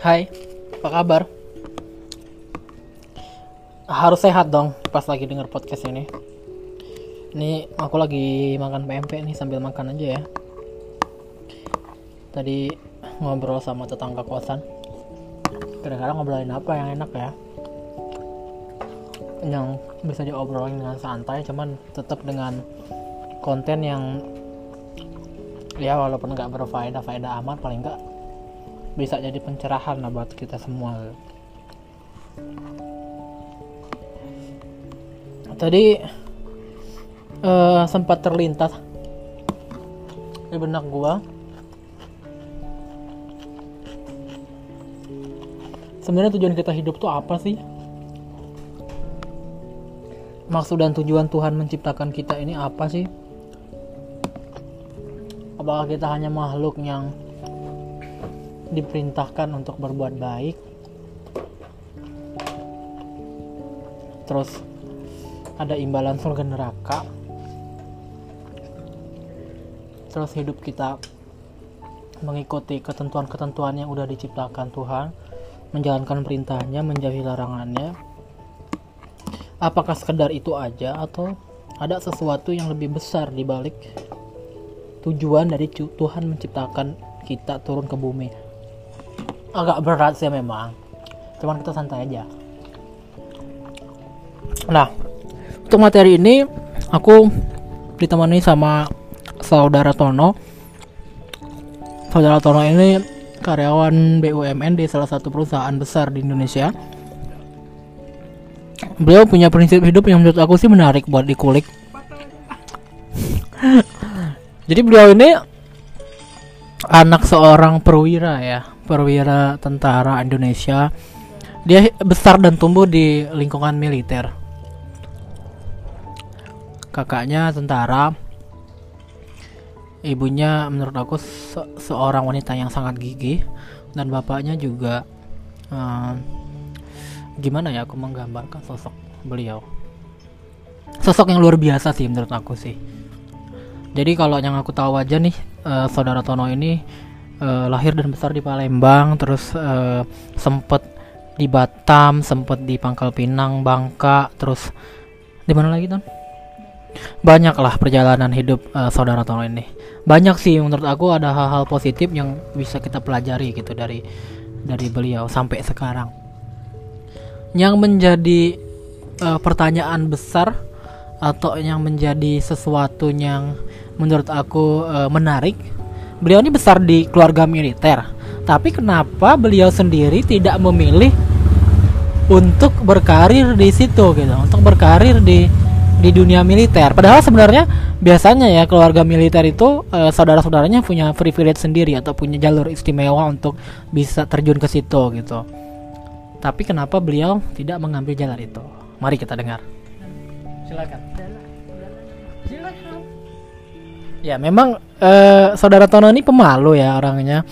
Hai, apa kabar? Harus sehat dong pas lagi denger podcast ini. Ini aku lagi makan PMP nih sambil makan aja ya. Tadi ngobrol sama tetangga kosan. Kira-kira ngobrolin apa yang enak ya? Yang bisa diobrolin dengan santai, cuman tetap dengan konten yang ya walaupun nggak berfaedah faedah amat paling nggak bisa jadi pencerahan lah buat kita semua. Tadi eh, sempat terlintas di benak gua. Sebenarnya tujuan kita hidup tuh apa sih? Maksud dan tujuan Tuhan menciptakan kita ini apa sih? Apakah kita hanya makhluk yang diperintahkan untuk berbuat baik. Terus ada imbalan surga neraka. Terus hidup kita mengikuti ketentuan-ketentuan yang udah diciptakan Tuhan menjalankan perintahnya menjauhi larangannya. Apakah sekedar itu aja atau ada sesuatu yang lebih besar di balik tujuan dari Tuhan menciptakan kita turun ke bumi agak berat sih memang. Cuman kita santai aja. Nah untuk materi ini aku ditemani sama saudara Tono. Saudara Tono ini karyawan BUMN di salah satu perusahaan besar di Indonesia. Beliau punya prinsip hidup yang menurut aku sih menarik buat dikulik. Jadi beliau ini anak seorang perwira ya perwira tentara Indonesia. Dia besar dan tumbuh di lingkungan militer. Kakaknya tentara. Ibunya menurut aku se seorang wanita yang sangat gigih. Dan bapaknya juga uh, gimana ya aku menggambarkan sosok beliau. Sosok yang luar biasa sih menurut aku sih. Jadi kalau yang aku tahu aja nih uh, saudara Tono ini uh, lahir dan besar di Palembang terus uh, sempet di Batam sempet di Pangkal Pinang Bangka terus di mana lagi Ton? Banyak lah perjalanan hidup uh, saudara Tono ini. Banyak sih menurut aku ada hal-hal positif yang bisa kita pelajari gitu dari dari beliau sampai sekarang. Yang menjadi uh, pertanyaan besar atau yang menjadi sesuatu yang menurut aku uh, menarik beliau ini besar di keluarga militer tapi kenapa beliau sendiri tidak memilih untuk berkarir di situ gitu untuk berkarir di di dunia militer. Padahal sebenarnya biasanya ya keluarga militer itu e, saudara-saudaranya punya privilege sendiri atau punya jalur istimewa untuk bisa terjun ke situ gitu. Tapi kenapa beliau tidak mengambil jalan itu? Mari kita dengar. Silakan. Silakan. Ya memang e, saudara Tono ini pemalu ya orangnya.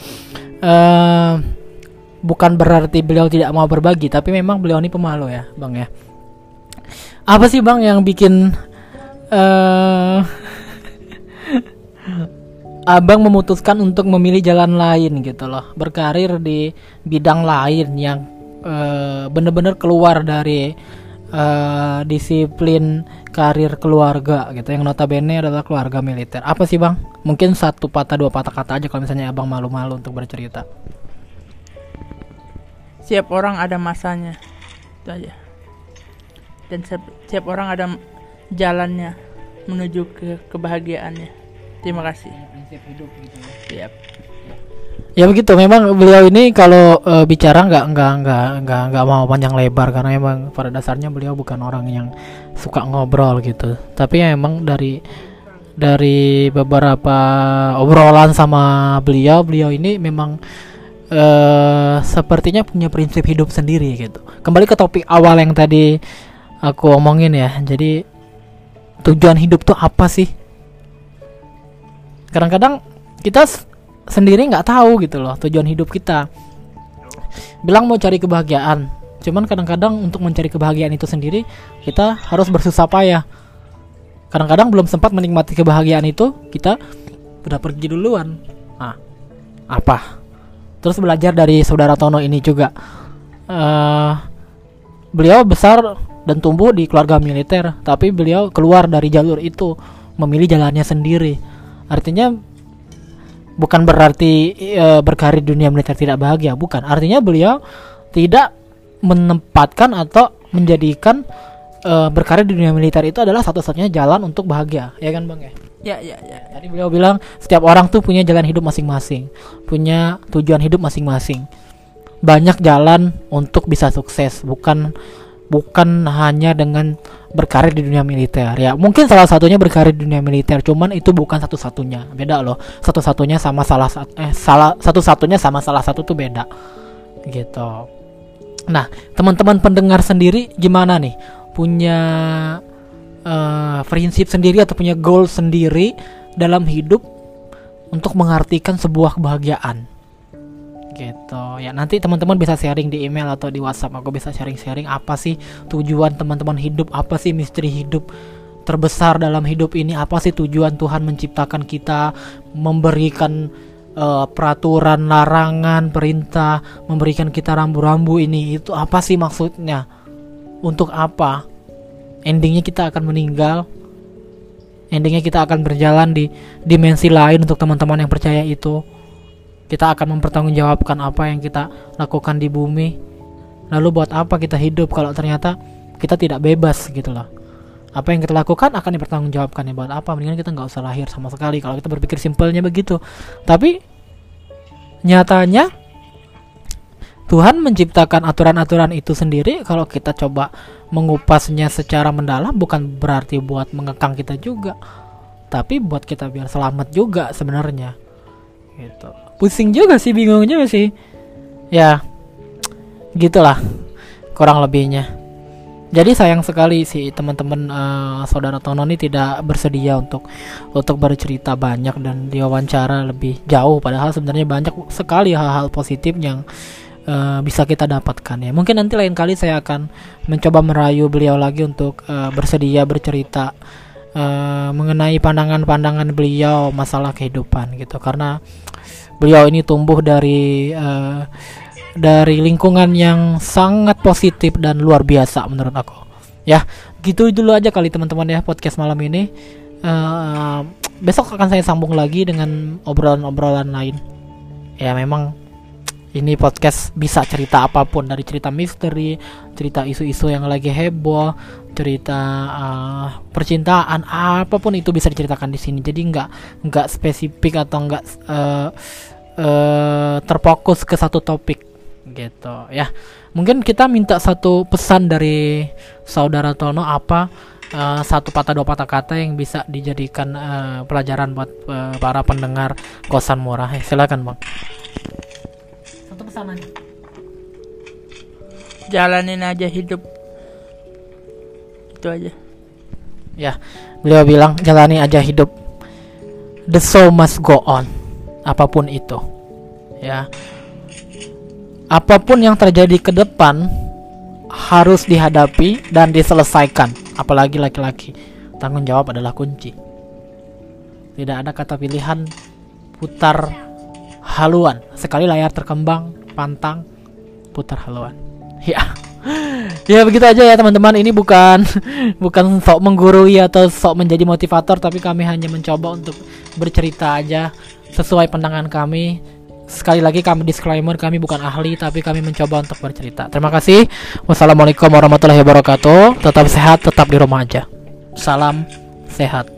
E, bukan berarti beliau tidak mau berbagi, tapi memang beliau ini pemalu ya, bang ya apa sih bang yang bikin uh, abang memutuskan untuk memilih jalan lain gitu loh berkarir di bidang lain yang uh, bener-bener keluar dari uh, disiplin karir keluarga gitu yang notabene adalah keluarga militer apa sih bang mungkin satu patah dua patah kata aja kalau misalnya abang malu-malu untuk bercerita siap orang ada masanya itu aja dan setiap orang ada jalannya menuju ke kebahagiaannya. Terima kasih. Prinsip hidup gitu. Yep. Ya begitu. Memang beliau ini kalau uh, bicara nggak nggak nggak nggak nggak mau panjang lebar karena memang pada dasarnya beliau bukan orang yang suka ngobrol gitu. Tapi ya emang dari dari beberapa obrolan sama beliau, beliau ini memang uh, sepertinya punya prinsip hidup sendiri gitu. Kembali ke topik awal yang tadi aku omongin ya jadi tujuan hidup tuh apa sih kadang-kadang kita sendiri nggak tahu gitu loh tujuan hidup kita. Bilang mau cari kebahagiaan. Cuman kadang-kadang untuk mencari kebahagiaan itu sendiri kita harus bersusah payah. Kadang-kadang belum sempat menikmati kebahagiaan itu kita udah pergi duluan. Nah apa? Terus belajar dari saudara Tono ini juga. Uh, beliau besar dan tumbuh di keluarga militer tapi beliau keluar dari jalur itu memilih jalannya sendiri. Artinya bukan berarti uh, berkarir dunia militer tidak bahagia bukan. Artinya beliau tidak menempatkan atau menjadikan uh, berkarir di dunia militer itu adalah satu-satunya jalan untuk bahagia. Ya kan bang ya? Ya ya ya. Tadi beliau bilang setiap orang tuh punya jalan hidup masing-masing, punya tujuan hidup masing-masing. Banyak jalan untuk bisa sukses, bukan bukan hanya dengan berkarir di dunia militer. Ya, mungkin salah satunya berkarir di dunia militer, cuman itu bukan satu-satunya. Beda loh. Satu-satunya sama salah eh salah satu-satunya sama salah satu tuh beda. Gitu. Nah, teman-teman pendengar sendiri gimana nih? Punya uh, prinsip sendiri atau punya goal sendiri dalam hidup untuk mengartikan sebuah kebahagiaan gitu. Ya nanti teman-teman bisa sharing di email atau di WhatsApp. Aku bisa sharing-sharing apa sih tujuan teman-teman hidup apa sih misteri hidup terbesar dalam hidup ini apa sih tujuan Tuhan menciptakan kita memberikan uh, peraturan larangan perintah memberikan kita rambu-rambu ini. Itu apa sih maksudnya? Untuk apa? Endingnya kita akan meninggal. Endingnya kita akan berjalan di dimensi lain untuk teman-teman yang percaya itu kita akan mempertanggungjawabkan apa yang kita lakukan di bumi. Lalu buat apa kita hidup kalau ternyata kita tidak bebas gitu loh. Apa yang kita lakukan akan dipertanggungjawabkan ya. Buat apa? Mendingan kita nggak usah lahir sama sekali. Kalau kita berpikir simpelnya begitu. Tapi nyatanya Tuhan menciptakan aturan-aturan itu sendiri. Kalau kita coba mengupasnya secara mendalam bukan berarti buat mengekang kita juga. Tapi buat kita biar selamat juga sebenarnya. Gitu pusing juga sih bingung juga sih. Ya gitulah kurang lebihnya. Jadi sayang sekali sih teman-teman uh, saudara Tono ini tidak bersedia untuk untuk bercerita banyak dan diwawancara lebih jauh. Padahal sebenarnya banyak sekali hal-hal positif yang uh, bisa kita dapatkan ya. Mungkin nanti lain kali saya akan mencoba merayu beliau lagi untuk uh, bersedia bercerita uh, mengenai pandangan-pandangan beliau masalah kehidupan gitu. Karena beliau ini tumbuh dari uh, dari lingkungan yang sangat positif dan luar biasa menurut aku. Ya, gitu dulu aja kali teman-teman ya podcast malam ini. Uh, besok akan saya sambung lagi dengan obrolan-obrolan lain. Ya memang ini podcast bisa cerita apa pun dari cerita misteri, cerita isu-isu yang lagi heboh, cerita uh, percintaan, apa pun itu bisa diceritakan di sini. Jadi nggak nggak spesifik atau nggak uh, uh, terfokus ke satu topik gitu ya. Mungkin kita minta satu pesan dari saudara Tono apa uh, satu patah dua patah kata yang bisa dijadikan uh, pelajaran buat uh, para pendengar kosan murah. Eh, silakan bang pesanannya jalanin aja hidup. Itu aja. Ya beliau bilang jalani aja hidup. The show must go on. Apa pun itu. Ya. Apa pun yang terjadi ke depan harus dihadapi dan diselesaikan. Apalagi laki-laki. Tanggung jawab adalah kunci. Tidak ada kata pilihan putar haluan. Sekali layar terkembang pantang putar haluan. Ya. Ya begitu aja ya teman-teman. Ini bukan bukan sok menggurui atau sok menjadi motivator tapi kami hanya mencoba untuk bercerita aja sesuai pandangan kami. Sekali lagi kami disclaimer kami bukan ahli tapi kami mencoba untuk bercerita. Terima kasih. Wassalamualaikum warahmatullahi wabarakatuh. Tetap sehat tetap di rumah aja. Salam sehat